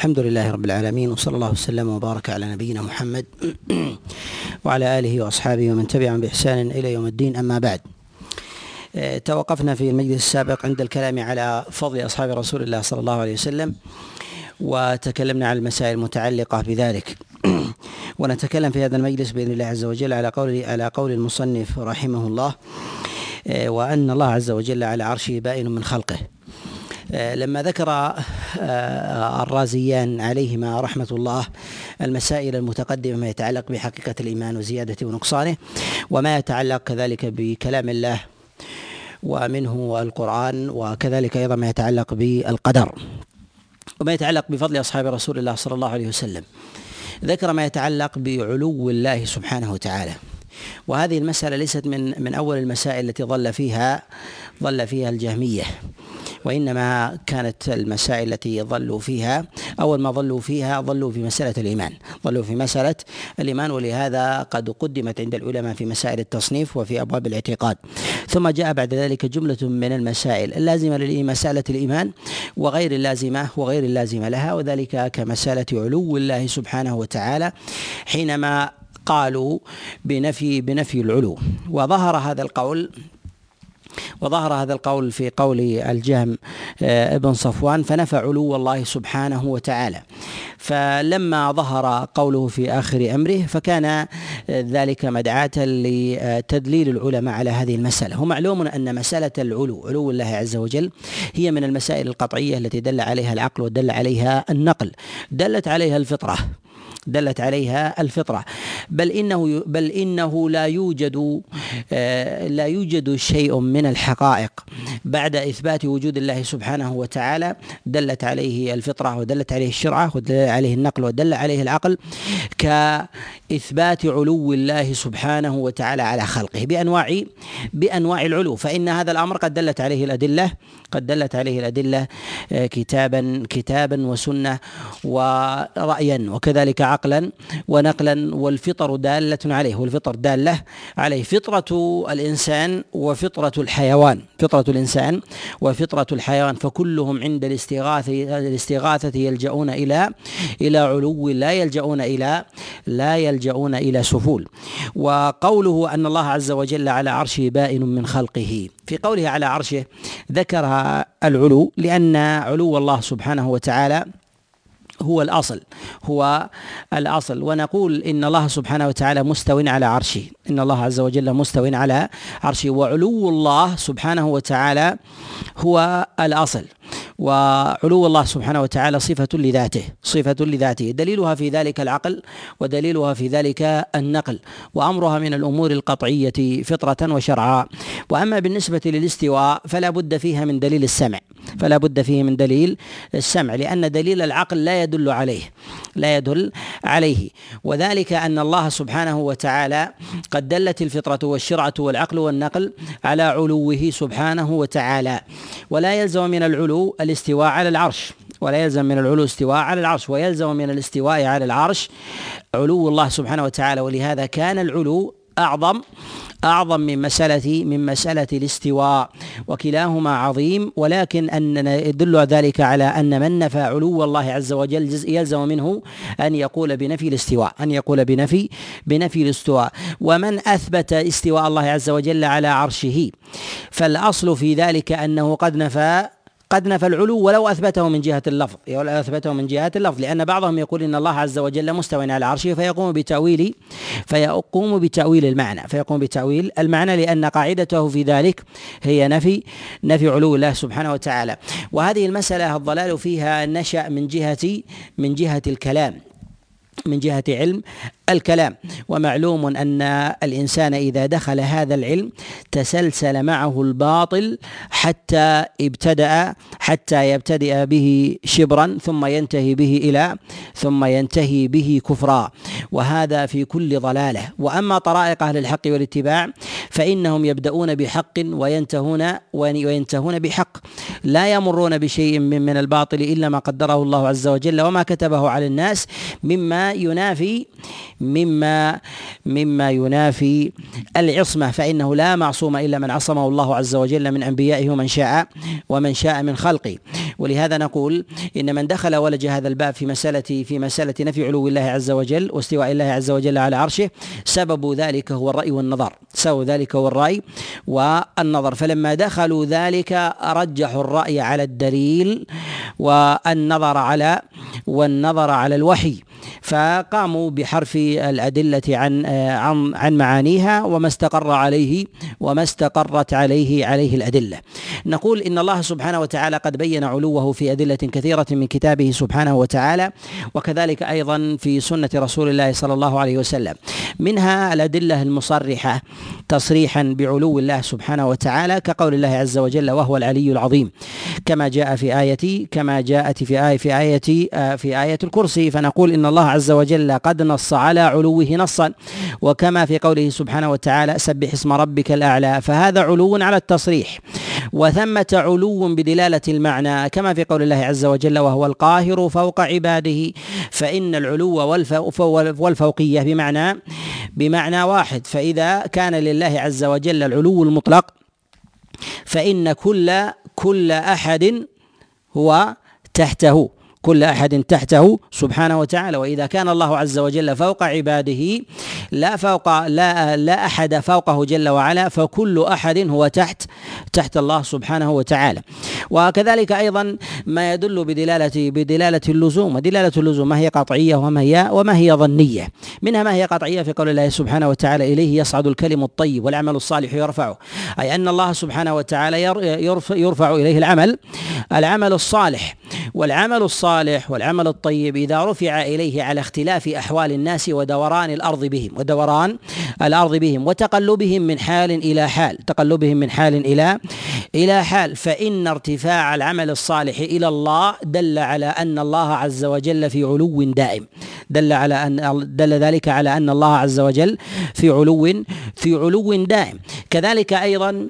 الحمد لله رب العالمين وصلى الله وسلم وبارك على نبينا محمد وعلى آله وأصحابه ومن تبعهم بإحسان إلى يوم الدين أما بعد. آه، توقفنا في المجلس السابق عند الكلام على فضل أصحاب رسول الله صلى الله عليه وسلم وتكلمنا عن المسائل المتعلقة بذلك. ونتكلم في هذا المجلس بإذن الله عز وجل على قول على قول المصنف رحمه الله آه، وأن الله عز وجل على عرشه بائن من خلقه. لما ذكر آه، الرازيان عليهما رحمة الله المسائل المتقدمة ما يتعلق بحقيقة الإيمان وزيادته ونقصانه وما يتعلق كذلك بكلام الله ومنه القرآن وكذلك أيضا ما يتعلق بالقدر وما يتعلق بفضل أصحاب رسول الله صلى الله عليه وسلم. ذكر ما يتعلق بعلو الله سبحانه وتعالى. وهذه المسألة ليست من من أول المسائل التي ظل فيها ظل فيها الجهمية. وإنما كانت المسائل التي ظلوا فيها أول ما ظلوا فيها ظلوا في مسألة الإيمان. ظلوا في مسألة الإيمان ولهذا قد قدمت عند العلماء في مسائل التصنيف وفي أبواب الاعتقاد. ثم جاء بعد ذلك جملة من المسائل اللازمة لمسألة الإيمان وغير اللازمة وغير اللازمة لها وذلك كمسألة علو الله سبحانه وتعالى حينما قالوا بنفي بنفي العلو. وظهر هذا القول وظهر هذا القول في قول الجهم آه، ابن صفوان فنفى علو الله سبحانه وتعالى. فلما ظهر قوله في آخر أمره فكان آه، ذلك مدعاة لتدليل العلماء على هذه المسألة. هو معلوم أن مسألة العلو علو الله عز وجل هي من المسائل القطعية التي دل عليها العقل ودل عليها النقل. دلت عليها الفطرة. دلت عليها الفطرة. بل إنه بل إنه لا يوجد آه، لا يوجد شيء من الحقائق. بعد إثبات وجود الله سبحانه وتعالى دلت عليه الفطرة ودلت عليه الشرعة ودل عليه النقل ودل عليه العقل كإثبات علو الله سبحانه وتعالى على خلقه. بأنواع بأنواع العلو. فإن هذا الأمر قد دلت عليه الأدلة قد دلت عليه الأدلة آه، كتابا كتابا وسنة ورأيا. وكذلك عقلا ونقلا والفطر دالة عليه والفطر دالة عليه. فطرة الإنسان وفطرة الحيوان فطرة الإنسان وفطرة الحيوان. فكلهم عند الاستغاثة الاستغاثة يلجؤون إلى إلى علو لا يلجؤون إلى لا يلجؤون إلى سفول. وقوله أن الله عز وجل على عرشه بائن من خلقه. في قوله على عرشه ذكر العلو لأن علو الله سبحانه وتعالى هو الأصل هو الأصل. ونقول إن الله سبحانه وتعالى مستو على عرشه. إن الله عز وجل مستو على عرشه. وعلو الله سبحانه وتعالى هو الأصل. وعلو الله سبحانه وتعالى صفة لذاته صفة لذاته. دليلها في ذلك العقل ودليلها في ذلك النقل. وأمرها من الأمور القطعية فطرة وشرعا. وأما بالنسبة للاستواء فلا بد فيها من دليل السمع. فلا بد فيه من دليل السمع لأن دليل العقل لا يدل عليه لا يدل عليه. وذلك أن الله سبحانه وتعالى قد دلت الفطرة والشرعة والعقل والنقل على علوه سبحانه وتعالى. ولا يلزم من العلو الاستواء على العرش ولا يلزم من العلو استواء على العرش ويلزم من الاستواء على العرش علو الله سبحانه وتعالى. ولهذا كان العلو أعظم أعظم من مسألة من مسألة الاستواء وكلاهما عظيم ولكن أن يدل ذلك على أن من نفى علو الله عز وجل يلزم منه أن يقول بنفي الاستواء أن يقول بنفي بنفي الاستواء. ومن أثبت استواء الله عز وجل على عرشه فالأصل في ذلك أنه قد نفى قد نفى العلو ولو أثبته من جهة اللفظ. ولو أثبته من جهة اللفظ لأن بعضهم يقول إن الله عز وجل مستوى على عرشه فيقوم بتأويل فيقوم بتأويل المعنى. فيقوم بتأويل المعنى لأن قاعدته في ذلك هي نفي نفي علو الله سبحانه وتعالى. وهذه المسألة الضلال فيها نشأ من جهة من جهة الكلام من جهة علم. الكلام. ومعلوم أن الإنسان إذا دخل هذا العلم تسلسل معه الباطل حتى ابتدأ حتى يبتدئ به شبرا ثم ينتهي به إلى ثم ينتهي به كفرا. وهذا في كل ضلالة. وأما طرائق أهل الحق والاتباع فإنهم يبدأون بحق وينتهون وينتهون بحق. لا يمرون بشيء من, من الباطل إلا ما قدره الله عز وجل وما كتبه على الناس مما ينافي مما مما ينافي العصمة فإنه لا معصوم إلا من عصمه الله عز وجل من أنبيائه ومن شاء ومن شاء من خلقه. ولهذا نقول إن من دخل ولج هذا الباب في مسألة في مسألة نفي علو الله عز وجل واستواء الله عز وجل على عرشه سبب ذلك هو الرأي والنظر. سبب ذلك هو الرأي والنظر. فلما دخلوا ذلك رجحوا الرأي على الدليل والنظر على والنظر على الوحي. فقاموا بحرف الأدلة عن عن عن معانيها وما استقر عليه وما استقرت عليه عليه الأدلة. نقول إن الله سبحانه وتعالى قد بين علوه في أدلة كثيرة من كتابه سبحانه وتعالى وكذلك أيضا في سنة رسول الله صلى الله عليه وسلم. منها الأدلة المصرحة تصريحا بعلو الله سبحانه وتعالى كقول الله عز وجل وهو العلي العظيم كما جاء في آية كما جاءت في آية في آية في آية الكرسي فنقول إن الله عز وجل قد نص على علوه نصا. وكما في قوله سبحانه وتعالى سبح اسم ربك الأعلى. فهذا علو على التصريح. وثمة علو بدلالة المعنى. كما في قول الله عز وجل وهو القاهر فوق عباده. فإن العلو والفوقية بمعنى بمعنى واحد. فإذا كان لله عز وجل العلو المطلق فإن كل كل أحد هو تحته. كل أحد تحته سبحانه وتعالى. وإذا كان الله عز وجل فوق عباده لا فوق لا لا أحد فوقه جل وعلا فكل أحد هو تحت تحت الله سبحانه وتعالى. وكذلك أيضا ما يدل بدلالة بدلالة اللزوم. ودلالة اللزوم ما هي قطعية وما هي وما هي ظنية. منها ما هي قطعية في قول الله سبحانه وتعالى إليه يصعد الكلم الطيب والعمل الصالح يرفعه. أي أن الله سبحانه وتعالى يرفع إليه العمل العمل الصالح. والعمل الصالح والعمل الطيب إذا رفع إليه على اختلاف أحوال الناس ودوران الأرض بهم ودوران الأرض بهم وتقلبهم من حال إلى حال تقلبهم من حال إلى إلى حال. فإن ارتفاع العمل الصالح إلى الله دل على أن الله عز وجل في علو دائم. دل على أن دل ذلك على أن الله عز وجل في علو في علو دائم. كذلك أيضا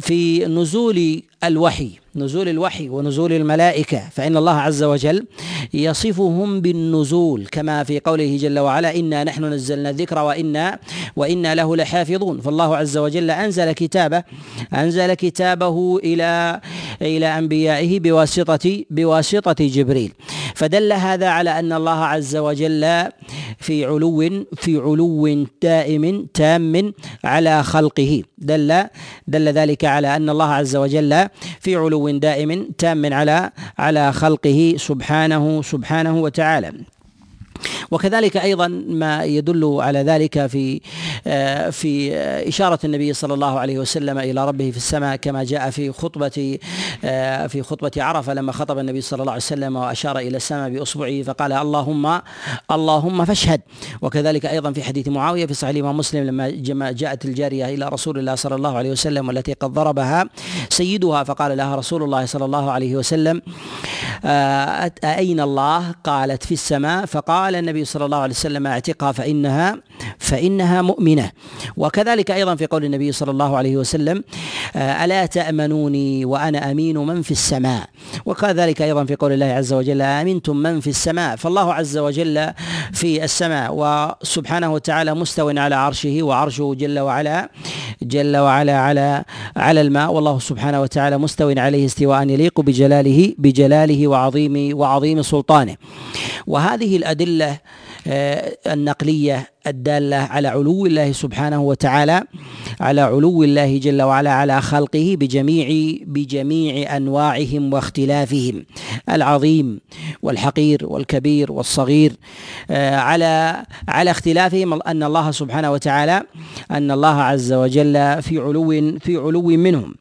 في نزول الوحي نزول الوحي ونزول الملائكة فإن الله عز وجل يصفهم بالنزول كما في قوله جل وعلا إنا نحن نزلنا الذكر وإنا وإنا له لحافظون فالله عز وجل أنزل كتابه أنزل كتابه إلى إلى أنبيائه بواسطة بواسطة جبريل. فدل هذا على أن الله عز وجل في علو في علو دائم تام على خلقه. دل دل ذلك على أن الله عز وجل في علو دائم تام على على خلقه سبحانه سبحانه وتعالى. وكذلك أيضا ما يدل على ذلك في آه، في إشارة النبي صلى الله عليه وسلم إلى ربه في السماء كما جاء في خطبة آه، في خطبة عرفة لما خطب النبي صلى الله عليه وسلم وأشار إلى السماء بأصبعه فقال اللهم اللهم فاشهد. وكذلك أيضا في حديث معاوية في صحيح الإمام مسلم لما جاءت الجارية إلى رسول الله صلى الله عليه وسلم والتي قد ضربها سيدها فقال لها رسول الله صلى الله عليه وسلم آه، أين الله؟ قالت في السماء. فقال النبي صلى الله عليه وسلم اعتقها فإنها فإنها مؤمنة. وكذلك أيضا في قول النبي صلى الله عليه وسلم آه، ألا تأمنوني وأنا أمين من في السماء. وكذلك أيضا في قول الله عز وجل أمنتم من في السماء؟ فالله عز وجل في السماء وسبحانه وتعالى مستو على عرشه وعرشه جل وعلا جل وعلا على على الماء. والله سبحانه وتعالى مستو عليه استواء يليق بجلاله بجلاله وعظيم وعظيم سلطانه. وهذه الأدلة آه، النقلية الدالة على علو الله سبحانه وتعالى على علو الله جل وعلا على خلقه بجميع بجميع أنواعهم واختلافهم العظيم والحقير والكبير والصغير آه، على على اختلافهم أن الله سبحانه وتعالى أن الله عز وجل في علو في علو منهم.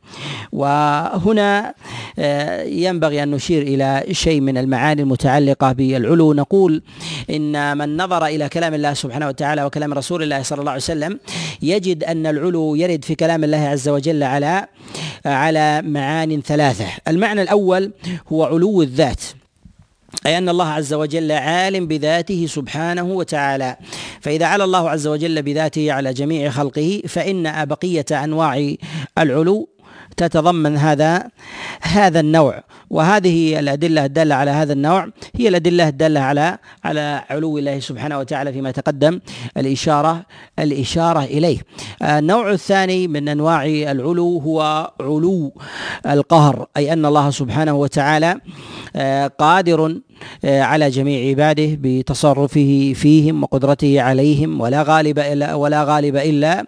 وهنا آه، ينبغي أن نشير إلى شيء من المعاني المتعلقة بالعلو. نقول إن من نظر إلى كلام الله سبحانه وتعالى وكلام رسول الله صلى الله عليه وسلم يجد أن العلو يرد في كلام الله عز وجل على على معان ثلاثة. المعنى الأول هو علو الذات أي أن الله عز وجل عالم بذاته سبحانه وتعالى. فإذا على الله عز وجل بذاته على جميع خلقه فإن بقية أنواع العلو تتضمن هذا هذا النوع. وهذه الأدلة الدالة على هذا النوع. هي الأدلة الدالة على على علو الله سبحانه وتعالى فيما تقدم الإشارة الإشارة إليه. النوع الثاني من أنواع العلو هو علو القهر أي أن الله سبحانه وتعالى آه، قادر آه، على جميع عباده بتصرفه فيهم وقدرته عليهم ولا غالب إلا ولا غالب إلا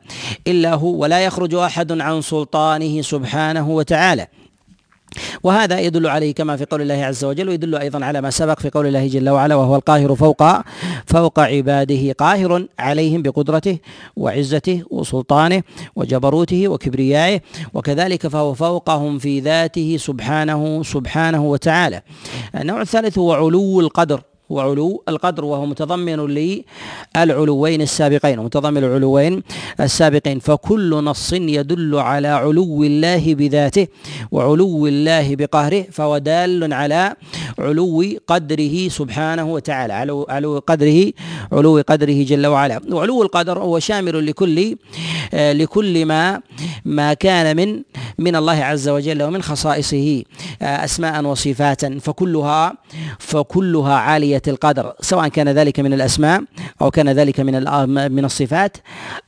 إلا هو ولا يخرج أحد عن سلطانه سبحانه وتعالى. وهذا يدل عليه كما في قول الله عز وجل ويدل أيضا على ما سبق في قول الله جل وعلا وهو القاهر فوق فوق عباده قاهر عليهم بقدرته وعزته وسلطانه وجبروته وكبريائه وكذلك فهو فوقهم في ذاته سبحانه سبحانه وتعالى. النوع الثالث هو علو القدر وعلو القدر وهو متضمن للعلوين السابقين ومتضمن العلوين السابقين. فكل نص يدل على علو الله بذاته وعلو الله بقهره فهو دال على علو قدره سبحانه وتعالى علو, علو قدره علو قدره جل وعلا. وعلو القدر هو شامل لكل لكل ما ما كان من من الله عز وجل ومن خصائصه أسماء وصفاتا. فكلها فكلها عاليه القدر سواء كان ذلك من الأسماء أو كان ذلك من من الصفات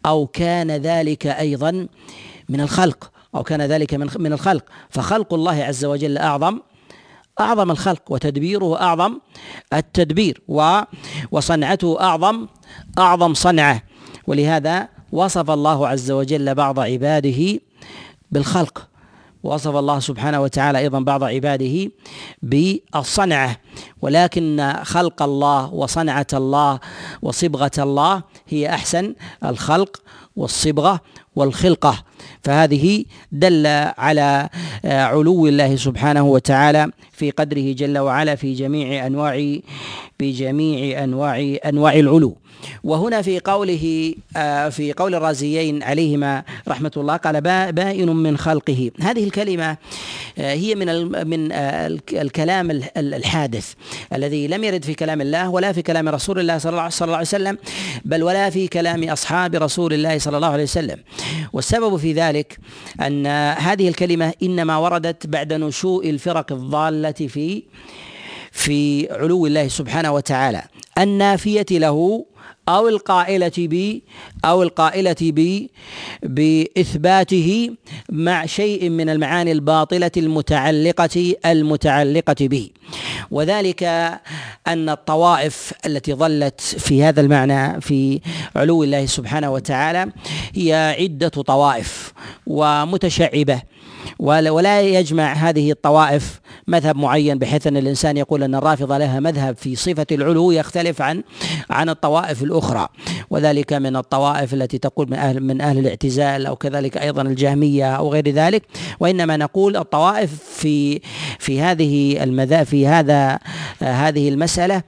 أو كان ذلك أيضا من الخلق أو كان ذلك من من الخلق. فخلق الله عز وجل أعظم أعظم الخلق وتدبيره أعظم التدبير وصنعته أعظم أعظم صنعة. ولهذا وصف الله عز وجل بعض عباده بالخلق. وصف الله سبحانه وتعالى أيضا بعض عباده بالصنعة ولكن خلق الله وصنعة الله وصبغة الله هي أحسن الخلق والصبغة والخلقة. فهذه دل على علو الله سبحانه وتعالى في قدره جل وعلا في جميع أنواع بجميع انواع أنواع العلو. وهنا في قوله آه، في قول الرازيين عليهما رحمة الله قال بائن من خلقه. هذه الكلمة آه، هي من من آه، الكلام الحادث الذي لم يرد في كلام الله ولا في كلام رسول الله صلى الله عليه وسلم بل ولا في كلام أصحاب رسول الله صلى الله عليه وسلم. والسبب في ذلك أن هذه الكلمة إنما وردت بعد نشوء الفرق الضالة في في علو الله سبحانه وتعالى. النافية له أو القائلة ب أو القائلة ب بإثباته مع شيء من المعاني الباطلة المتعلقة المتعلقة به. وذلك أن الطوائف التي ظلت في هذا المعنى في علو الله سبحانه وتعالى هي عدة طوائف ومتشعبة. ولا يجمع هذه الطوائف مذهب معين بحيث أن الإنسان يقول أن الرافضة لها مذهب في صفة العلو يختلف عن عن الطوائف الأخرى. وذلك من الطوائف التي تقول من أهل من أهل الاعتزال أو كذلك أيضا الجهمية أو غير ذلك. وإنما نقول الطوائف في في هذه المذا في هذا هذه المسألة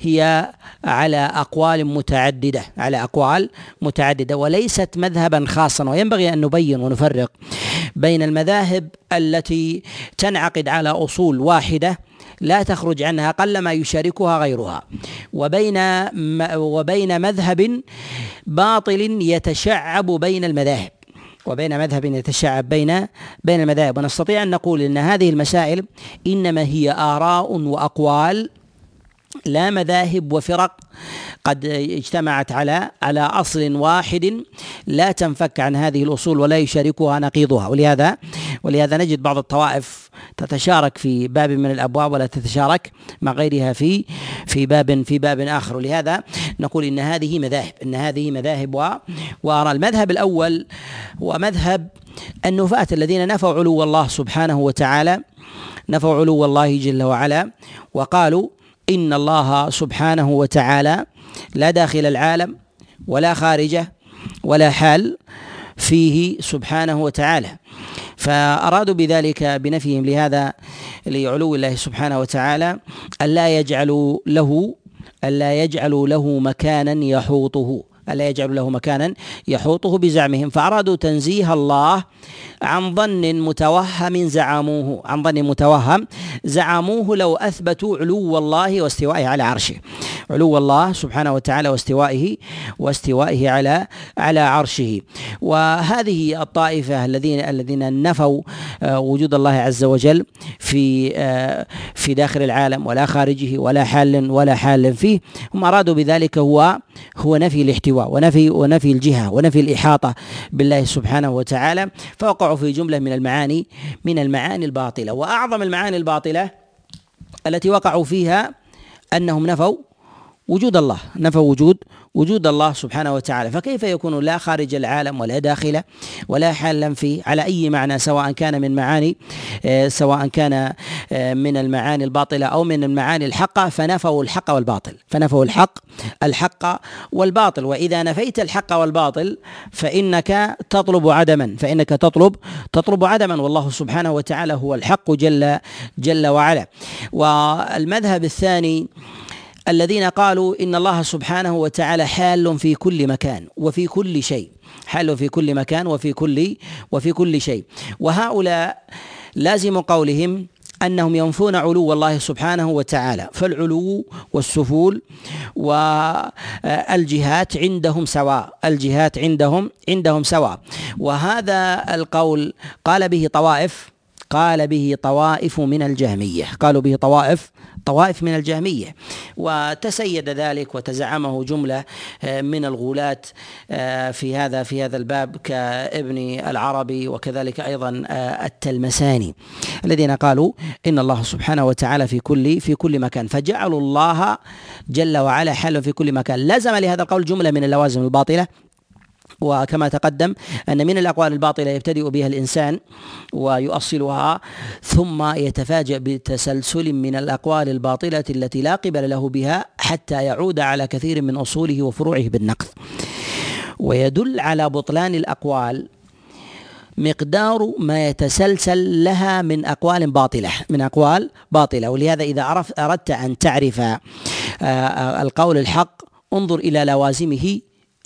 هي على أقوال متعددة على أقوال متعددة وليست مذهبا خاصا وينبغي أن نبين ونفرق بين المذاهب التي تنعقد على أصول واحدة لا تخرج عنها قل ما يشاركها غيرها وبين وبين مذهب باطل يتشعب بين المذاهب وبين مذهب يتشعب بين بين المذاهب. ونستطيع أن نقول إن هذه المسائل إنما هي آراء وأقوال لا مذاهب وفرق قد اجتمعت على على أصل واحد لا تنفك عن هذه الأصول ولا يشاركها نقيضها. ولهذا ولهذا نجد بعض الطوائف تتشارك في باب من الأبواب ولا تتشارك مع غيرها في في باب في باب آخر. ولهذا نقول إن هذه مذاهب إن هذه مذاهب وأراء المذهب الأول هو مذهب النفاة الذين نفوا علو الله سبحانه وتعالى نفوا علو الله جل وعلا وقالوا إن الله سبحانه وتعالى لا داخل العالم ولا خارجه ولا حال فيه سبحانه وتعالى. فأرادوا بذلك بنفيهم لهذا لعلو الله سبحانه وتعالى ألا يجعلوا له ألا يجعلوا له مكانا يحوطه. ألا يجعل له مكانا يحوطه بزعمهم. فأرادوا تنزيه الله عن ظن متوهم زعموه عن ظن متوهم زعموه لو أثبتوا علو الله واستوائه على عرشه. علو الله سبحانه وتعالى واستوائه واستوائه على على عرشه. وهذه الطائفة الذين الذين نفوا آه، وجود الله عز وجل في آه، في داخل العالم ولا خارجه ولا حال ولا حال فيه هم أرادوا بذلك هو هو نفي الاحتواء. ونفي ونفي الجهة ونفي الإحاطة بالله سبحانه وتعالى فوقعوا في جملة من المعاني من المعاني الباطلة. وأعظم المعاني الباطلة التي وقعوا فيها أنهم نفوا وجود الله نفى وجود وجود الله سبحانه وتعالى. فكيف يكون لا خارج العالم ولا داخله ولا حالا فيه على أي معنى؟ سواء كان من معاني آه، سواء كان آه، من المعاني الباطلة أو من المعاني الحقة فنفوا الحق والباطل. فنفوا الحق الحق والباطل. وإذا نفيت الحق والباطل فإنك تطلب عدما. فإنك تطلب تطلب عدما. والله سبحانه وتعالى هو الحق جل جل وعلا. والمذهب الثاني الذين قالوا إن الله سبحانه وتعالى حال في كل مكان وفي كل شيء. حال في كل مكان وفي كل وفي كل شيء. وهؤلاء لازم قولهم أنهم ينفون علو الله سبحانه وتعالى. فالعلو والسفول والجهات عندهم سواء. الجهات عندهم عندهم سواء. وهذا القول قال به طوائف قال به طوائف من الجهمية. قالوا به طوائف طوائف من الجهمية. وتسيد ذلك وتزعمه جملة آه، من الغلاة في هذا في هذا الباب كابن العربي وكذلك أيضا آه، التلمساني الذين قالوا إن الله سبحانه وتعالى في كل في كل مكان. فجعلوا الله جل وعلا حالا في كل مكان. لزم لهذا القول جملة من اللوازم الباطلة. وكما تقدم أن من الأقوال الباطلة يبتدئ بها الإنسان ويؤصلها ثم يتفاجأ بتسلسل من الأقوال الباطلة التي لا قبل له بها حتى يعود على كثير من أصوله وفروعه بالنقض. ويدل على بطلان الأقوال مقدار ما يتسلسل لها من أقوال باطلة من أقوال باطلة. ولهذا إذا عرف أردت أن تعرف آه، آه، القول الحق انظر إلى لوازمه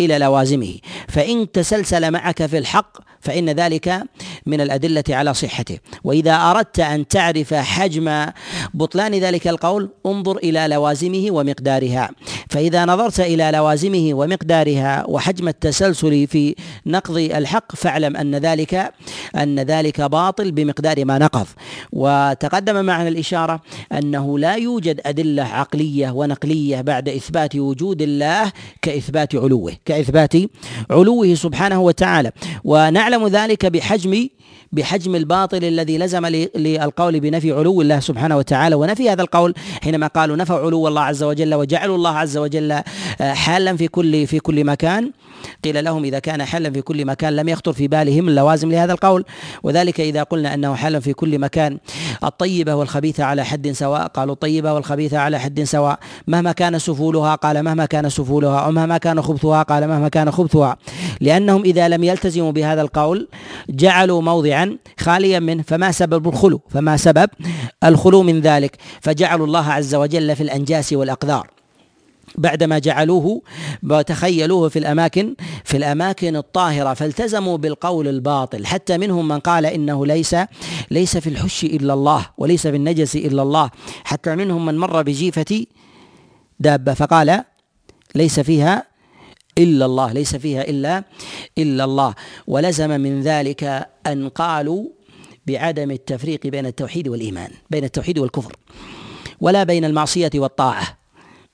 إلى لوازمه. فإن تسلسل معك في الحق فإن ذلك من الأدلة على صحته. وإذا أردت أن تعرف حجم بطلان ذلك القول انظر إلى لوازمه ومقدارها. فإذا نظرت إلى لوازمه ومقدارها وحجم التسلسل في نقض الحق فاعلم أن ذلك أن ذلك باطل بمقدار ما نقض. وتقدم معنا الإشارة أنه لا يوجد أدلة عقلية ونقلية بعد إثبات وجود الله كإثبات علوه كإثبات علوه سبحانه وتعالى. ونعلم ذلك بحجم بحجم الباطل الذي لزم للقول بنفي علو الله سبحانه وتعالى. ونفي هذا القول حينما قالوا نفوا علو الله عز وجل وجعلوا الله عز وجل آه، حالا في كل في كل مكان. قيل لهم إذا كان حلا في كل مكان لم يخطر في بالهم اللوازم لهذا القول. وذلك إذا قلنا أنه حلا في كل مكان. الطيبة والخبيثة على حد سواء. قالوا الطيبة والخبيثة على حد سواء. مهما كان سفولها قال مهما كان سفولها. ومهما كان خبثها قال مهما كان خبثها. لأنهم إذا لم يلتزموا بهذا القول جعلوا موضعا خاليا منه. فما سبب الخلو؟ فما سبب الخلو من ذلك؟ فجعلوا الله عز وجل في الأنجاس والأقدار. بعدما جعلوه وتخيلوه في الأماكن في الأماكن الطاهرة فالتزموا بالقول الباطل. حتى منهم من قال إنه ليس ليس في الحش إلا الله وليس في النجس إلا الله. حتى منهم من مر بجيفة دابة فقال ليس فيها إلا الله ليس فيها إلا إلا الله. ولزم من ذلك أن قالوا بعدم التفريق بين التوحيد والإيمان بين التوحيد والكفر ولا بين المعصية والطاعة.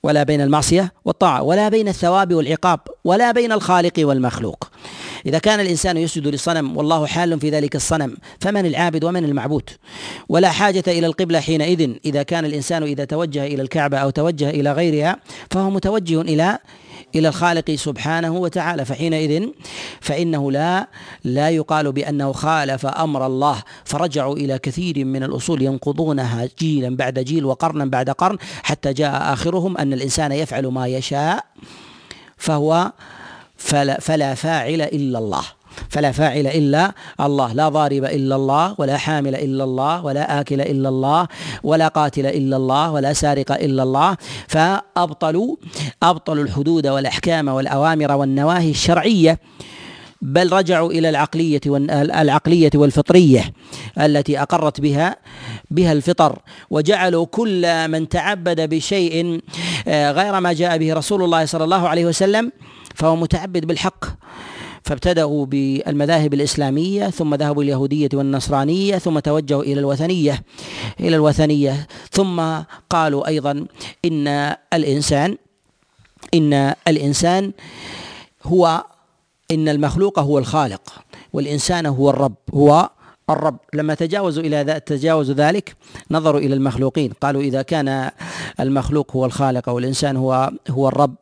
ولا بين المعصية والطاعة ولا بين الثواب والعقاب ولا بين الخالق والمخلوق. إذا كان الإنسان يسجد للصنم والله حال في ذلك الصنم فمن العابد ومن المعبود؟ ولا حاجة إلى القبلة حينئذ إذا كان الإنسان إذا توجه إلى الكعبة أو توجه إلى غيرها فهو متوجه إلى إلى الخالق سبحانه وتعالى فحينئذ فإنه لا لا يقال بأنه خالف أمر الله. فرجعوا إلى كثير من الأصول ينقضونها جيلا بعد جيل وقرنا بعد قرن حتى جاء آخرهم أن الإنسان يفعل ما يشاء فهو فلا, فلا فاعل إلا الله. فلا فاعل إلا الله لا ضارب إلا الله ولا حامل إلا الله ولا آكل إلا الله ولا قاتل إلا الله ولا سارق إلا الله. فابطلوا ابطلوا الحدود والأحكام والأوامر والنواهي الشرعية بل رجعوا إلى العقلية العقلية والفطرية التي أقرت بها بها الفطر وجعلوا كل من تعبد بشيء آه، غير ما جاء به رسول الله صلى الله عليه وسلم فهو متعبد بالحق. فابتدأوا بالمذاهب الإسلامية ثم ذهبوا اليهودية والنصرانية ثم توجهوا إلى الوثنية إلى الوثنية. ثم قالوا أيضا إن الإنسان إن الإنسان هو إن المخلوق هو الخالق والإنسان هو الرب هو الرب. لما تجاوزوا إلى تجاوزوا ذلك نظروا إلى المخلوقين. قالوا إذا كان المخلوق هو الخالق والإنسان هو هو الرب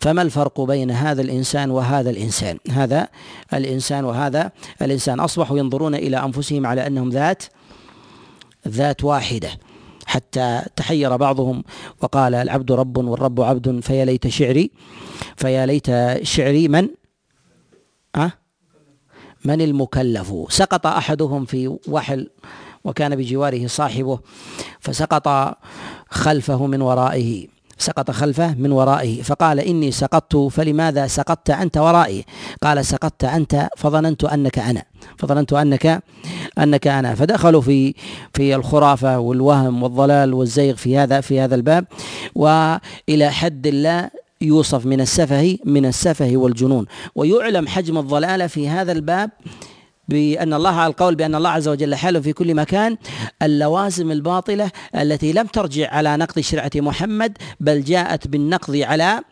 فما الفرق بين هذا الإنسان وهذا الإنسان؟ هذا الإنسان وهذا الإنسان. أصبحوا ينظرون إلى أنفسهم على أنهم ذات ذات واحدة. حتى تحير بعضهم وقال العبد رب والرب عبد فيا ليت شعري فيا ليت شعري من؟ أه؟ من المكلف؟ سقط أحدهم في وحل وكان بجواره صاحبه فسقط خلفه من ورائه سقط خلفه من ورائه فقال إني سقطت فلماذا سقطت أنت ورائي؟ قال سقطت أنت فظننت أنك أنا فظننت أنك أنك أنا. فدخلوا في في الخرافة والوهم والضلال والزيغ في هذا في هذا الباب وإلى حد لا يوصف من السفه من السفه والجنون. ويعلم حجم الضلالة في هذا الباب بأن الله على القول بأن الله عز وجل حاله في كل مكان. اللوازم الباطلة التي لم ترجع على نقض شرعة محمد بل جاءت بالنقض على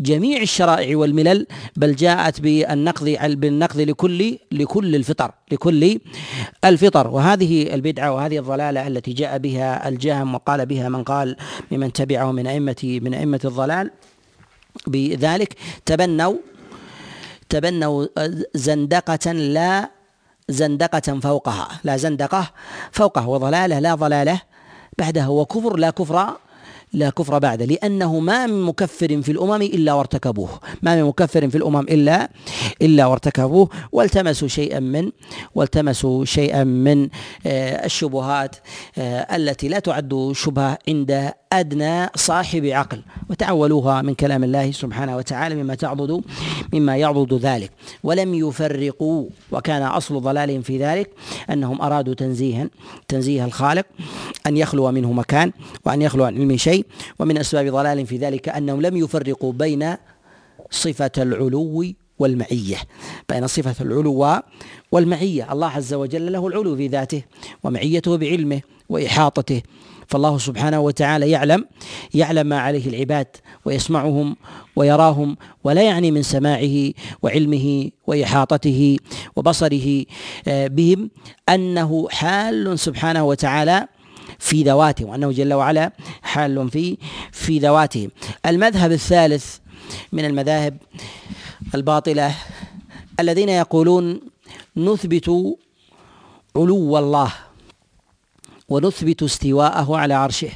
جميع الشرائع والملل بل جاءت بالنقض بالنقض لكل لكل الفطر لكل الفطر. وهذه البدعة وهذه الضلالة التي جاء بها الجهم وقال بها من قال ممن تبعه من أئمة من أئمة الضلال. بذلك تبنوا تبنوا زندقة لا زندقة فوقها لا زندقة فوقها وضلالة لا ضلالة بعدها وكفر لا كفر لا كفر بعد لأنه ما من مكفر في الأمم إلا وارتكبوه. ما من مكفر في الأمم إلا إلا وارتكبوه. والتمسوا شيئا من والتمسوا شيئا من آه، الشبهات آه، التي لا تعد شبهة عند أدنى صاحب عقل. وتعولوها من كلام الله سبحانه وتعالى مما تعضد مما يعضد ذلك. ولم يفرقوا وكان أصل ضلالهم في ذلك أنهم أرادوا تنزيها تنزيه الخالق أن يخلو منه مكان وأن يخلو عن علم شيء. ومن أسباب ضلالهم في ذلك أنهم لم يفرقوا بين صفة العلو والمعية بين صفة العلو والمعية. الله عز وجل له العلو في ذاته ومعيته بعلمه وإحاطته فالله سبحانه وتعالى يعلم يعلم ما عليه العباد ويسمعهم ويراهم ولا يعني من سماعه وعلمه وإحاطته وبصره آه، بهم أنه حال سبحانه وتعالى في ذواته وأنه جل وعلا حال في في ذواته. المذهب الثالث من المذاهب الباطلة الذين يقولون نثبت علو الله ونثبت استواءه على عرشه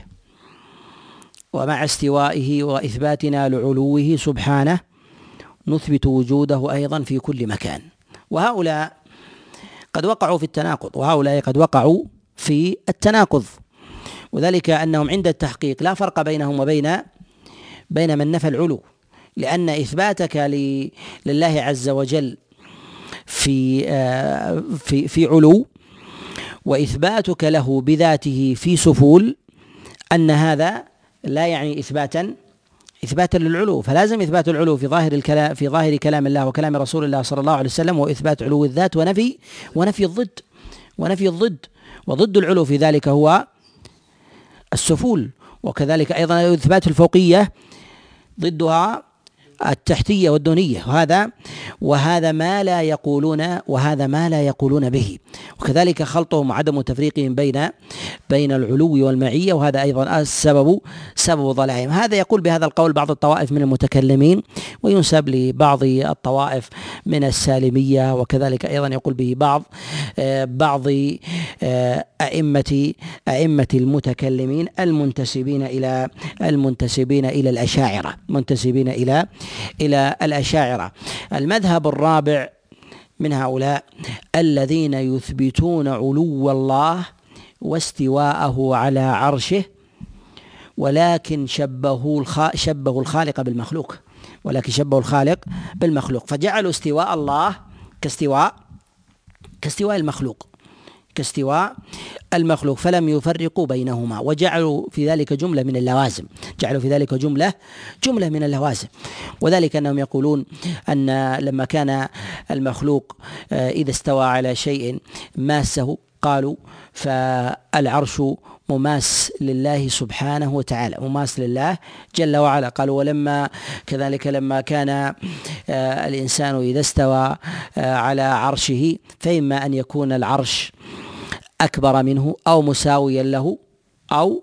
ومع استوائه وإثباتنا لعلوه سبحانه نثبت وجوده أيضا في كل مكان. وهؤلاء قد وقعوا في التناقض وهؤلاء قد وقعوا في التناقض. وذلك أنهم عند التحقيق لا فرق بينهم وبين بين من نفى العلو لأن إثباتك لله عز وجل في آه، في في علو وإثباتك له بذاته في سفول أن هذا لا يعني إثباتا إثباتا للعلو. فلازم إثبات العلو في ظاهر الكلام في ظاهر كلام الله وكلام رسول الله صلى الله عليه وسلم وإثبات علو الذات ونفي ونفي الضد ونفي الضد وضد العلو في ذلك هو السفول وكذلك أيضا اثبات الفوقية ضدها التحتية والدونية وهذا وهذا ما لا يقولون وهذا ما لا يقولون به. وكذلك خلطهم وعدم تفريقهم بين بين العلو والمعية وهذا أيضا السبب سبب ضلالهم هذا يقول بهذا القول بعض الطوائف من المتكلمين وينسب لبعض الطوائف من السالمية وكذلك أيضا يقول به بعض آه، بعض آه، أئمة أئمة المتكلمين المنتسبين إلى المنتسبين إلى الأشاعرة منتسبين إلى إلى الأشاعرة المذهب الرابع من هؤلاء الذين يثبتون علو الله واستواءه على عرشه ولكن شبهوا. شبهوا الخالق بالمخلوق ولكن شبهوا الخالق بالمخلوق فجعلوا استواء الله كاستواء كاستواء المخلوق كاستواء المخلوق فلم يفرقوا بينهما وجعلوا في ذلك جملة من اللوازم جعلوا في ذلك جملة جملة من اللوازم. وذلك أنهم يقولون أن لما كان المخلوق آه، إذا استوى على شيء ماسه قالوا فالعرش مماس لله سبحانه وتعالى مماس لله جل وعلا. قالوا ولما كذلك لما كان آه، الإنسان إذا استوى آه، على عرشه فإما أن يكون العرش أكبر منه أو مساويا له أو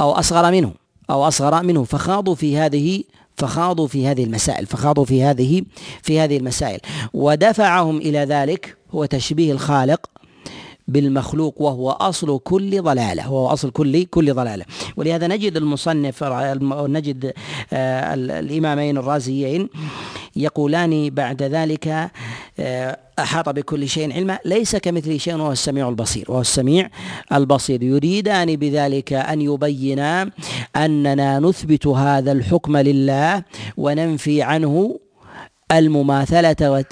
أو أصغر منه أو أصغر منه. فخاضوا في هذه فخاضوا في هذه المسائل فخاضوا في هذه في هذه المسائل. ودفعهم إلى ذلك هو تشبيه الخالق بالمخلوق وهو أصل كل ضلالة وهو أصل كل كل ضلالة. ولهذا نجد المصنف نجد آه، الإمامين الرازيين يقولان بعد ذلك آه، أحاط بكل شيء علما ليس كمثله شيء وهو السميع البصير وهو السميع البصير. يريدان بذلك أن يبينا أننا نثبت هذا الحكم لله وننفي عنه المماثلة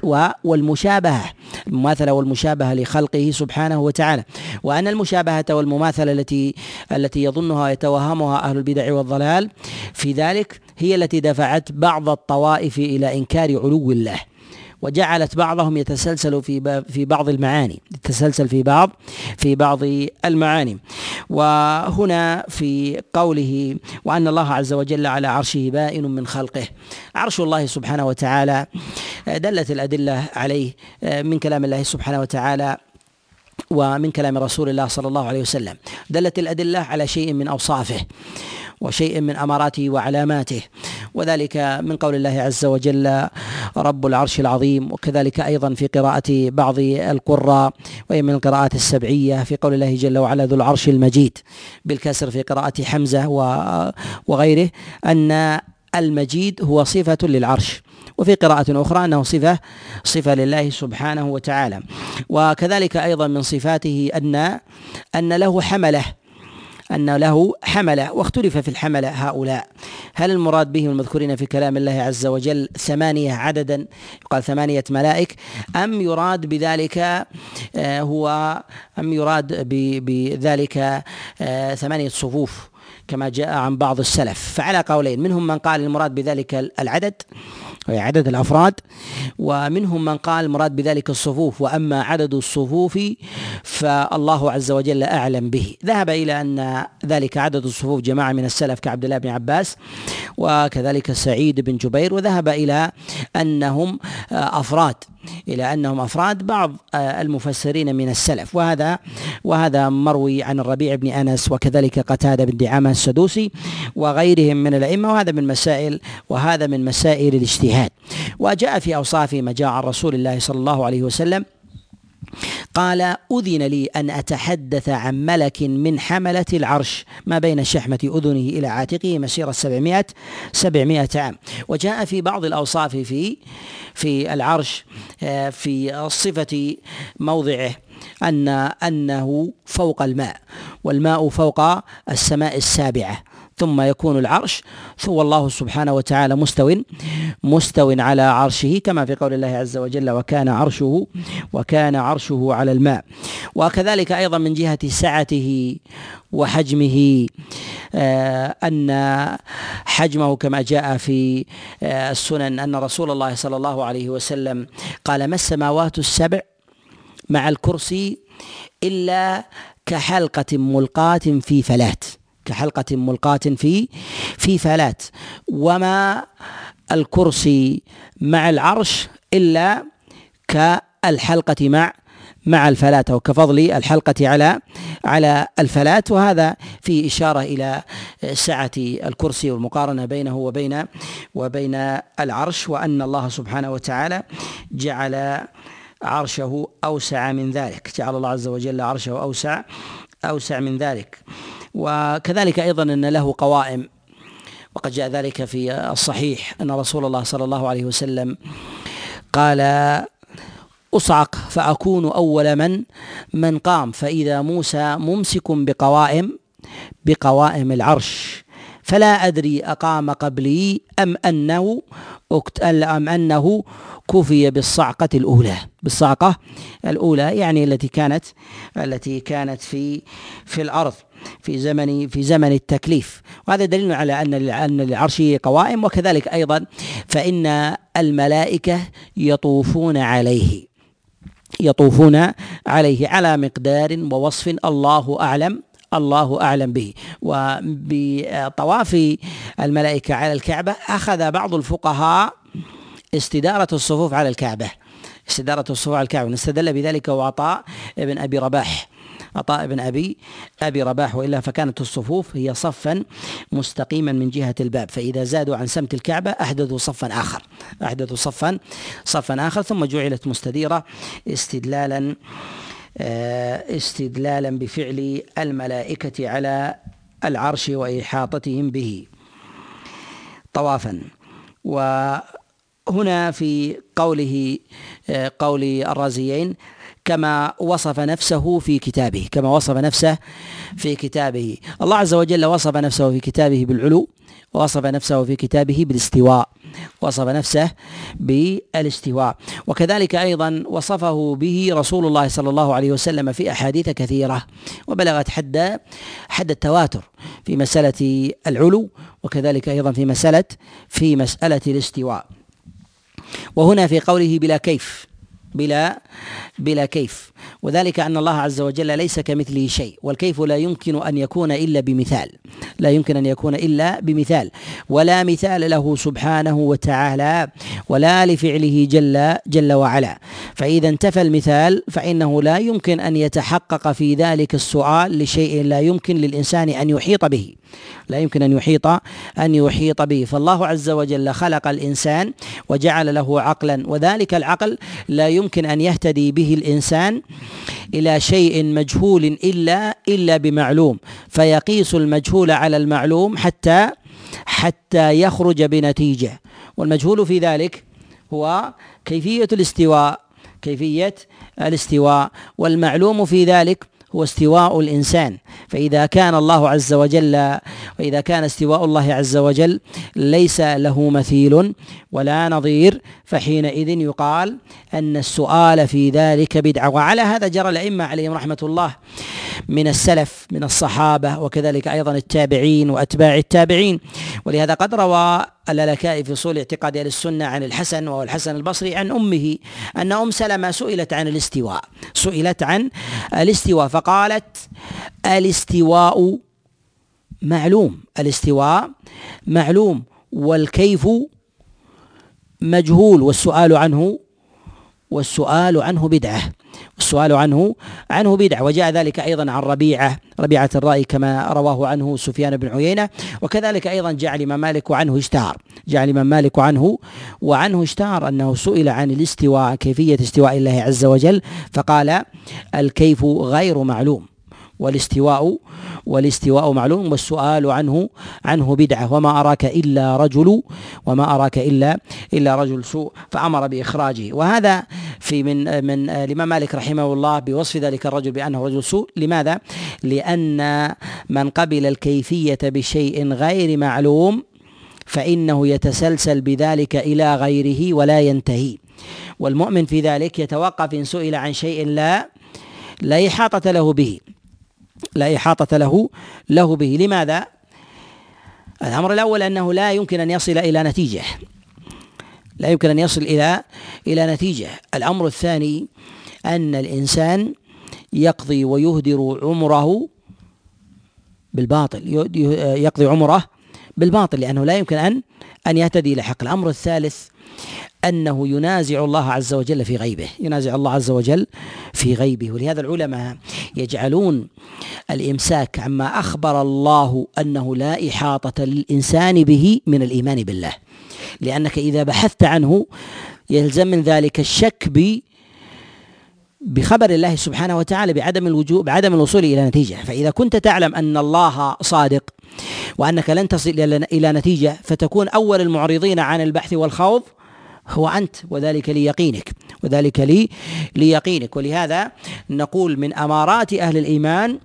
والمشابهة المماثلة والمشابهة لخلقه سبحانه وتعالى. وأن المشابهة والمماثلة التي التي يظنها يتوهمها أهل البدع والضلال في ذلك هي التي دفعت بعض الطوائف إلى إنكار علو الله. وجعلت بعضهم يتسلسل في في بعض المعاني يتسلسل في بعض في بعض المعاني. وهنا في قوله وأن الله عز وجل على عرشه بائن من خلقه. عرش الله سبحانه وتعالى دلت الأدلة عليه من كلام الله سبحانه وتعالى ومن كلام رسول الله صلى الله عليه وسلم. دلت الأدلة على شيء من أوصافه وشيء من اماراته وعلاماته. وذلك من قول الله عز وجل رب العرش العظيم. وكذلك أيضا في قراءة بعض القراء وهي من القراءات السبعية في قول الله جل وعلا ذو العرش المجيد بالكسر في قراءة حمزة وغيره أن المجيد هو صفة للعرش. وفي قراءة أخرى أنه صفة صفة لله سبحانه وتعالى. وكذلك أيضا من صفاته أن أن له حملة. أن له حملة واختلف في الحملة هؤلاء. هل المراد بهم المذكورين في كلام الله عز وجل ثمانية عددا؟ يقال ثمانية ملائك. أم يراد بذلك آه، هو أم يراد بذلك آه، ثمانية صفوف كما جاء عن بعض السلف. فعلى قولين منهم من قال المراد بذلك العدد. عدد الأفراد ومنهم من قال المراد بذلك الصفوف وأما عدد الصفوف فالله عز وجل أعلم به. ذهب إلى أن ذلك عدد الصفوف جماعة من السلف كعبد الله بن عباس وكذلك سعيد بن جبير وذهب إلى أنهم أفراد. إلى أنهم أفراد بعض المفسرين من السلف. وهذا وهذا مروي عن الربيع بن أنس وكذلك قتادة بن دعامة السدوسي وغيرهم من الأئمة. وهذا من مسائل وهذا من مسائل الاجتهاد. وجاء في اوصافه ما جاء عن رسول الله صلى الله عليه وسلم قال أذن لي أن أتحدث عن ملك من حملة العرش ما بين شحمة أذنه إلى عاتقه مسيرة سبعمائة سبعمائة عام. وجاء في بعض الأوصاف في في العرش آه، في صفة موضعه أن أنه فوق الماء والماء فوق السماء السابعة. ثم يكون العرش والله سبحانه وتعالى مستو مستو على عرشه كما في قول الله عز وجل وكان عرشه وكان عرشه على الماء وكذلك أيضا من جهة سعته وحجمه آه، أن حجمه كما جاء في آه، السنن أن رسول الله صلى الله عليه وسلم قال ما السماوات السبع مع الكرسي إلا كحلقة ملقاة في فلات كحلقة ملقاة في في فلات. وما الكرسي مع العرش إلا كالحلقة مع مع الفلات أو كفضل الحلقة على على الفلات. وهذا في إشارة إلى سعة الكرسي والمقارنة بينه وبين وبين العرش وأن الله سبحانه وتعالى جعل عرشه أوسع من ذلك. جعل الله عز وجل عرشه أوسع أوسع من ذلك. وكذلك أيضا أن له قوائم. وقد جاء ذلك في الصحيح أن رسول الله صلى الله عليه وسلم قال أصعق فأكون أول من من قام. فإذا موسى ممسك بقوائم بقوائم العرش. فلا أدري أقام قبلي أم أنه أم أنه كفي بالصعقة الأولى. بالصعقة الأولى يعني التي كانت التي كانت في في الأرض في زمن في زمن التكليف. وهذا دليل على أن أن للعرش قوائم وكذلك أيضا فإن الملائكة يطوفون عليه. يطوفون عليه على مقدار ووصف الله أعلم. الله أعلم به. وبطواف الملائكة على الكعبة أخذ بعض الفقهاء استدارة الصفوف على الكعبة. استدارة الصفوف على الكعبة. واستدل بذلك وعطاء ابن أبي رباح. عطاء بن ابي أبي رباح وإلا فكانت الصفوف هي صفا مستقيما من جهة الباب. فإذا زادوا عن سمت الكعبة أحدثوا صفا آخر. أحدثوا صفا صفا آخر ثم جعلت مستديرة استدلالا استدلالا بفعل الملائكة على العرش وإحاطتهم به. طوافا. وهنا في قوله آه، قول الرازيين كما وصف نفسه في كتابه كما وصف نفسه في كتابه. الله عز وجل وصف نفسه في كتابه بالعلو. ووصف نفسه في كتابه بالاستواء وصف نفسه بالاستواء. وكذلك أيضا وصفه به رسول الله صلى الله عليه وسلم في أحاديث كثيرة وبلغت حد حد التواتر في مسألة العلو وكذلك أيضا في مسألة في مسألة الاستواء. وهنا في قوله بلا كيف بلا بلا كيف. وذلك أن الله عز وجل ليس كمثله شيء. والكيف لا يمكن أن يكون إلا بمثال. لا يمكن أن يكون إلا بمثال. ولا مثال له سبحانه وتعالى ولا لفعله جل جل وعلا. فإذا انتفى المثال فإنه لا يمكن أن يتحقق في ذلك السؤال لشيء لا يمكن للإنسان أن يحيط به. لا يمكن أن يحيط أن يحيط به. فالله عز وجل خلق الإنسان وجعل له عقلا وذلك العقل لا يمكن أن يهتدي به الإنسان إلى شيء مجهول إلا إلا بمعلوم. فيقيس المجهول على المعلوم حتى حتى يخرج بنتيجة. والمجهول في ذلك هو كيفية الاستواء كيفية الاستواء. والمعلوم في ذلك هو استواء الإنسان. فإذا كان الله عز وجل وإذا كان استواء الله عز وجل ليس له مثيل ولا نظير فحينئذ يقال أن السؤال في ذلك بدعة. وعلى هذا جرى الأئمة عليهم رحمة الله من السلف من الصحابة وكذلك أيضا التابعين وأتباع التابعين. ولهذا قد روى اللالكائي في اصول اعتقاد أهل السنة عن الحسن وهو الحسن البصري عن أمه أن أم سلمة سئلت عن الاستواء سئلت عن الاستواء فقالت الاستواء معلوم الاستواء معلوم والكيف مجهول والسؤال عنه والسؤال عنه بدعة. والسؤال عنه عنه بدعة وجاء ذلك أيضا عن ربيعة ربيعة الرأي كما رواه عنه سفيان بن عيينة وكذلك أيضا جاء الإمام مالك وعنه اشتهر جاء الإمام مالك عنه وعنه اشتهر أنه سئل عن الاستواء كيفية استواء الله عز وجل فقال الكيف غير معلوم والاستواء والاستواء معلوم والسؤال عنه عنه بدعة. وما أراك إلا رجل وما أراك إلا إلا رجل سوء. فأمر بإخراجه. وهذا في من من الإمام مالك رحمه الله بوصف ذلك الرجل بأنه رجل سوء. لماذا؟ لأن من قبل الكيفية بشيء غير معلوم فإنه يتسلسل بذلك إلى غيره ولا ينتهي. والمؤمن في ذلك يتوقف إن سئل عن شيء لا لا إحاطة له به. لا إحاطة له له به. لماذا؟ الأمر الأول أنه لا يمكن أن يصل إلى نتيجة. لا يمكن أن يصل إلى إلى نتيجة. الأمر الثاني أن الإنسان يقضي ويهدر عمره بالباطل. يقضي عمره بالباطل لأنه لا يمكن أن أن يهتدي إلى حق. الأمر الثالث أنه ينازع الله عز وجل في غيبه ينازع الله عز وجل في غيبه. ولهذا العلماء يجعلون الإمساك عما أخبر الله أنه لا إحاطة للإنسان به من الإيمان بالله. لأنك إذا بحثت عنه يلزم من ذلك الشك ب بخبر الله سبحانه وتعالى بعدم الوجوب بعدم الوصول إلى نتيجة. فإذا كنت تعلم أن الله صادق وأنك لن تصل إلى نتيجة فتكون أول المعرضين عن البحث والخوض هو أنت وذلك ليقينك وذلك لي ليقينك. ولهذا نقول من أمارات أهل الإيمان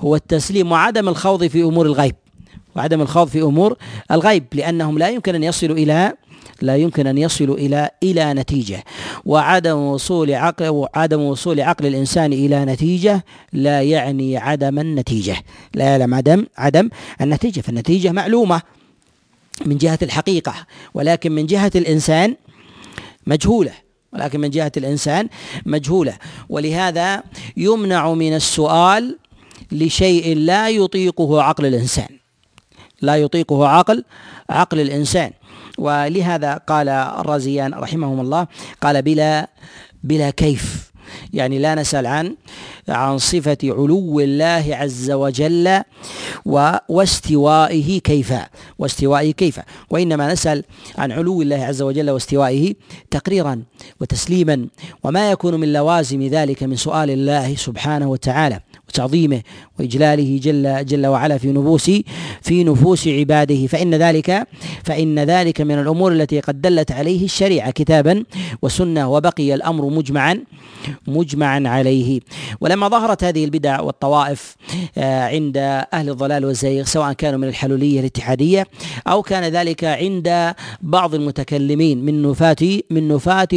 هو التسليم وعدم الخوض في أمور الغيب. وعدم الخوض في أمور الغيب لأنهم لا يمكن أن يصلوا إلى لا يمكن أن يصلوا إلى إلى نتيجة. وعدم وصول عقل وعدم وصول عقل الإنسان إلى نتيجة لا يعني عدم النتيجة. لا يعلم عدم عدم النتيجة. فالنتيجة معلومه من جهة الحقيقة. ولكن من جهة الإنسان مجهولة ولكن من جهة الإنسان مجهولة. ولهذا يمنع من السؤال لشيء لا يطيقه عقل الإنسان. لا يطيقه عقل عقل الإنسان. ولهذا قال الرازيان رحمهم الله قال بلا بلا كيف. يعني لا نسأل عن عن صفة علو الله عز وجل واستوائه كيف؟ واستوائه كيف؟ وإنما نسأل عن علو الله عز وجل واستوائه تقريرا وتسليما وما يكون من لوازم ذلك من سؤال الله سبحانه وتعالى وتعظيمه وإجلاله جل جل وعلا في نفوس في نفوس عباده. فإن ذلك فإن ذلك من الأمور التي قد دلت عليه الشريعة كتابا وسنة وبقي الأمر مجمعا مجمعا عليه. ولما ظهرت هذه البدع والطوائف آه، عند أهل الضلال والزيغ سواء كانوا من الحلولية الاتحادية أو كان ذلك عند بعض المتكلمين من نفاة من نفاة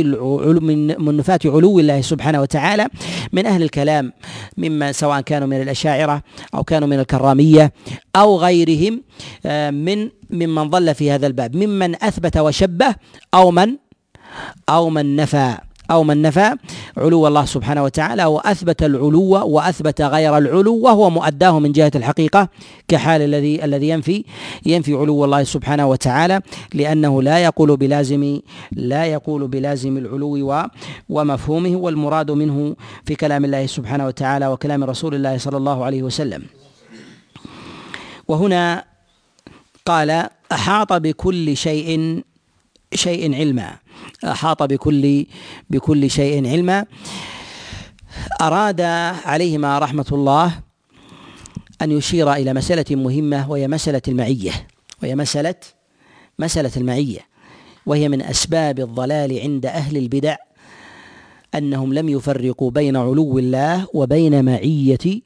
من نفاة علو الله سبحانه وتعالى من أهل الكلام مما سواء كانوا من الأشاعرة أو كانوا من الكرامية أو غيرهم آه، من ممن ضل في هذا الباب ممن أثبت وشبه أو من أو من نفى. أو من نفى علو الله سبحانه وتعالى وأثبت العلو وأثبت غير العلو وهو مؤداه من جهة الحقيقة كحال الذي الذي ينفي ينفي علو الله سبحانه وتعالى لأنه لا يقول بلازم لا يقول بلازم العلو ومفهومه والمراد منه في كلام الله سبحانه وتعالى وكلام رسول الله صلى الله عليه وسلم. وهنا قال أحاط بكل شيء شيء علما. أحاط بكل بكل شيء علما. أراد عليهما رحمة الله أن يشير إلى مسألة مهمة وهي مسألة المعية. وهي مسألة مسألة المعية. وهي من أسباب الضلال عند أهل البدع أنهم لم يفرقوا بين علو الله وبين معية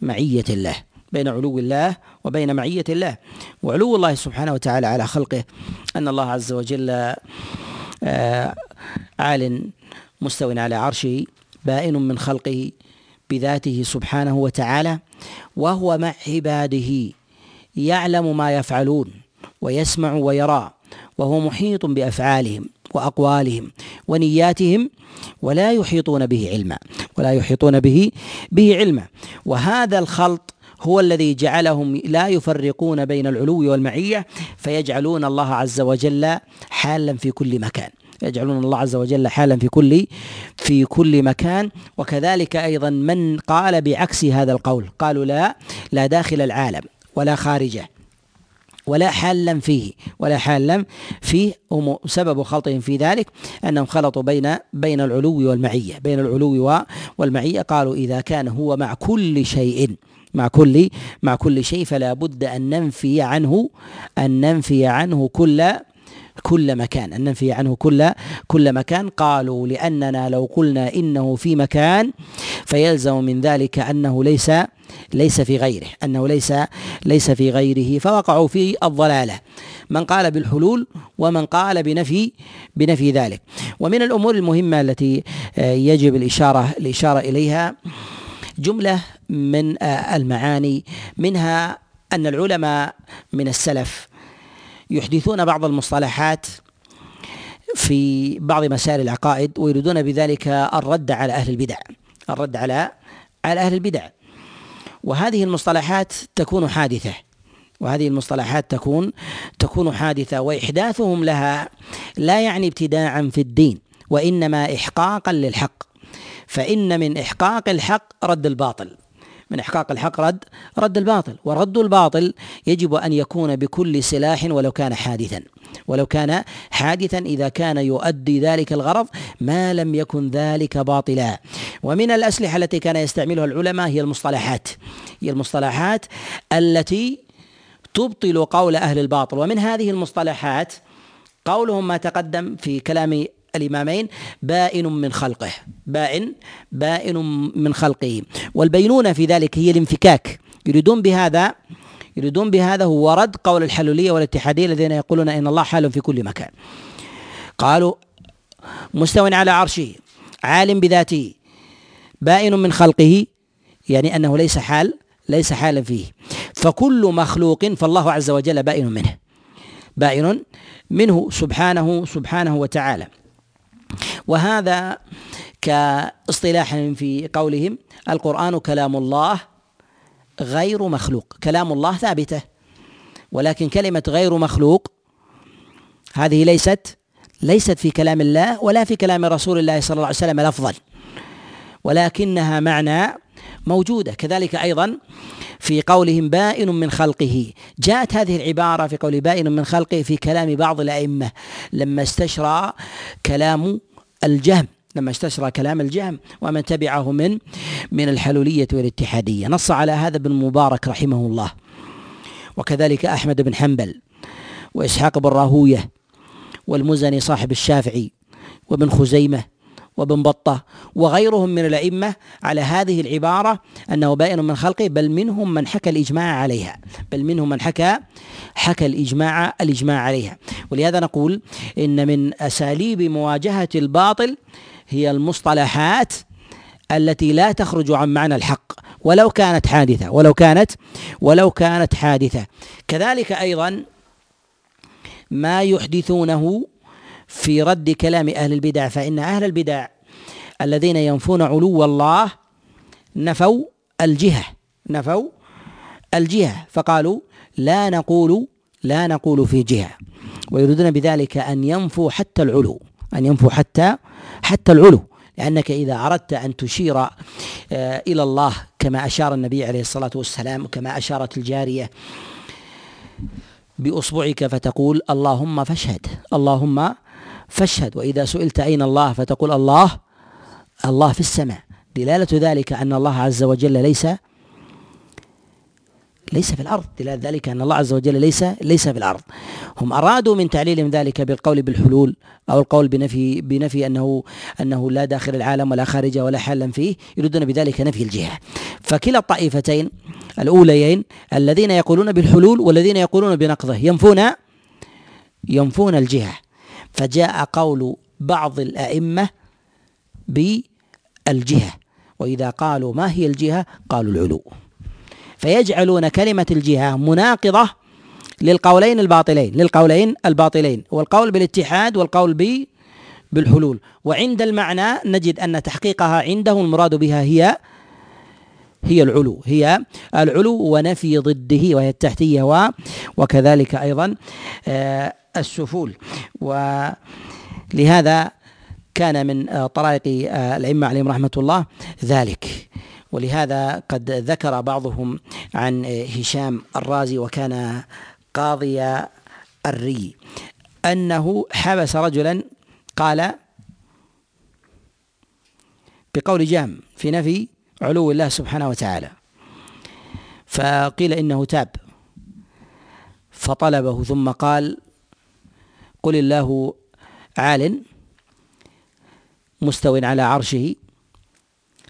معية الله. بين علو الله وبين معية الله. وعلو الله سبحانه وتعالى على خلقه. أن الله عز وجل عال مستو على عرشه بائن من خلقه بذاته سبحانه وتعالى وهو مع عباده يعلم ما يفعلون ويسمع ويرى وهو محيط بأفعالهم وأقوالهم ونياتهم ولا يحيطون به علما ولا يحيطون به به علما. وهذا الخلط هو الذي جعلهم لا يفرقون بين العلو والمعية فيجعلون الله عز وجل حالا في كل مكان. يجعلون الله عز وجل حالا في كل في كل مكان. وكذلك أيضا من قال بعكس هذا القول قالوا لا لا داخل العالم ولا خارجه ولا حالا فيه ولا حالا فيه. سبب خلطهم في ذلك أنهم خلطوا بين بين العلو والمعية بين العلو والمعية. قالوا إذا كان هو مع كل شيء مع كل مع كل شيء فلا بد أن ننفي عنه أن ننفي عنه كل كل مكان أن ننفي عنه كل كل مكان. قالوا لأننا لو قلنا إنه في مكان فيلزم من ذلك أنه ليس ليس في غيره أنه ليس ليس في غيره. فوقعوا في الضلالة من قال بالحلول ومن قال بنفي بنفي ذلك. ومن الأمور المهمة التي يجب الإشارة الإشارة إليها جملة من المعاني منها أن العلماء من السلف يحدثون بعض المصطلحات في بعض مسائل العقائد ويريدون بذلك الرد على أهل البدع الرد على على أهل البدع. وهذه المصطلحات تكون حادثة وهذه المصطلحات تكون تكون حادثة وإحداثهم لها لا يعني ابتداعا في الدين وإنما احقاقا للحق. فإن من إحقاق الحق رد الباطل. من إحقاق الحق رد رد الباطل. ورد الباطل يجب أن يكون بكل سلاح ولو كان حادثا. ولو كان حادثا إذا كان يؤدي ذلك الغرض ما لم يكن ذلك باطلا. ومن الأسلحة التي كان يستعملها العلماء هي المصطلحات. هي المصطلحات التي تبطل قول أهل الباطل. ومن هذه المصطلحات قولهم ما تقدم في كلام الإمامين بائن من خلقه. بائن بائن من خلقه. والبينونة في ذلك هي الانفكاك. يريدون بهذا يريدون بهذا هو رد قول الحلولية والاتحادية الذين يقولون إن الله حال في كل مكان. قالوا مستو على عرشه عالم بذاته بائن من خلقه يعني أنه ليس حال ليس حالا فيه. فكل مخلوق فالله عز وجل بائن منه. بائن منه سبحانه سبحانه وتعالى. وهذا كاصطلاح في قولهم القرآن كلام الله غير مخلوق كلام الله ثابته ولكن كلمة غير مخلوق هذه ليست ليست في كلام الله ولا في كلام رسول الله صلى الله عليه وسلم لفظا ولكنها معنى موجودة. كذلك أيضا في قولهم بائن من خلقه. جاءت هذه العبارة في قول بائن من خلقه في كلام بعض الأئمة لما استشرى كلام الجهم لما استشرى كلام الجهم ومن تبعه من من الحلولية والاتحادية. نص على هذا ابن مبارك رحمه الله. وكذلك أحمد بن حنبل وإسحاق بن راهوية والمزني صاحب الشافعي وابن خزيمة وابن بطه وغيرهم من الأئمة على هذه العبارة أنه بائن من خلقه بل منهم من حكى الإجماع عليها. بل منهم من حكى حكى الإجماع الإجماع عليها. ولهذا نقول إن من أساليب مواجهة الباطل هي المصطلحات التي لا تخرج عن معنى الحق. ولو كانت حادثة ولو كانت ولو كانت حادثة. كذلك أيضا ما يحدثونه في رد كلام أهل البدع فإن أهل البدع الذين ينفون علو الله نفوا الجهة نفوا الجهة فقالوا لا نقول لا نقول في جهة ويريدون بذلك أن ينفوا حتى العلو أن ينفوا حتى حتى العلو لأنك إذا أردت أن تشير آه، إلى الله كما أشار النبي عليه الصلاة والسلام وكما أشارت الجارية بأصبعك فتقول اللهم فاشهد اللهم فاشهد وإذا سئلت أين الله فتقول الله الله في السماء. دلالة ذلك أن الله عز وجل ليس ليس في الأرض. دلالة ذلك أن الله عز وجل ليس ليس في الأرض. هم أرادوا من تعليلهم ذلك بالقول بالحلول أو القول بنفي بنفي أنه أنه لا داخل العالم ولا خارجه ولا حالا فيه يريدون بذلك نفي الجهة. فكلا الطائفتين الأوليين الذين يقولون بالحلول والذين يقولون بنقضه ينفون ينفون الجهة. فجاء قول بعض الأئمة بالجهة وإذا قالوا ما هي الجهة قالوا العلو. فيجعلون كلمة الجهة مناقضة للقولين الباطلين للقولين الباطلين والقول بالاتحاد والقول ب بالحلول. وعند المعنى نجد أن تحقيقها عنده المراد بها هي هي العلو هي العلو ونفي ضده وهي التحتية وكذلك أيضا آه، السفول. ولهذا كان من طرائق آه، الأئمة عليهم رحمة الله ذلك. ولهذا قد ذكر بعضهم عن هشام الرازي وكان قاضي الري. أنه حبس رجلا قال بقول جام في نفي علو الله سبحانه وتعالى. فقيل إنه تاب. فطلبه ثم قال قل الله عال مستو على عرشه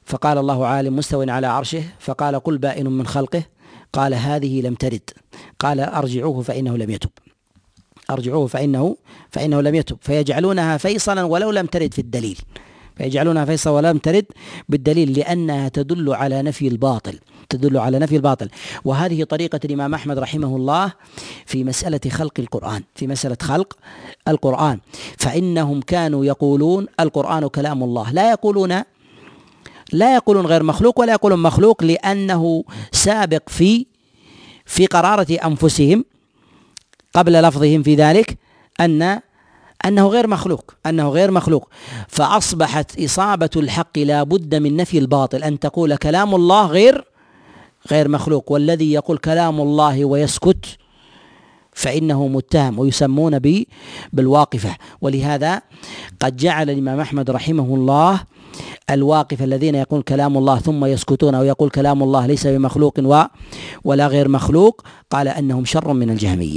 فقال الله عالم مستو على عرشه فقال قل بائن من خلقه قال هذه لم ترد قال أرجعوه فإنه لم يتب أرجعوه فإنه فإنه لم يتب فيجعلونها فيصلا ولو لم ترد في الدليل. فيجعلونها فيصلا ولم ترد بالدليل لأنها تدل على نفي الباطل تدل على نفي الباطل. وهذه طريقة الإمام أحمد رحمه الله في مسألة خلق القرآن في مسألة خلق القرآن. فإنهم كانوا يقولون القرآن كلام الله. لا يقولون لا يقولون غير مخلوق ولا يقولون مخلوق لأنه سابق في في قرارة أنفسهم قبل لفظهم في ذلك أن أنه غير مخلوق أنه غير مخلوق. فأصبحت إصابة الحق لا بد من نفي الباطل. أن تقول كلام الله غير غير مخلوق. والذي يقول كلام الله ويسكت فإنه متهم ويسمون بالواقفة. ولهذا قد جعل الإمام أحمد رحمه الله الواقف الذين يقول كلام الله ثم يسكتون أو يقول كلام الله ليس بمخلوق ولا غير مخلوق قال أنهم شر من الجهمية.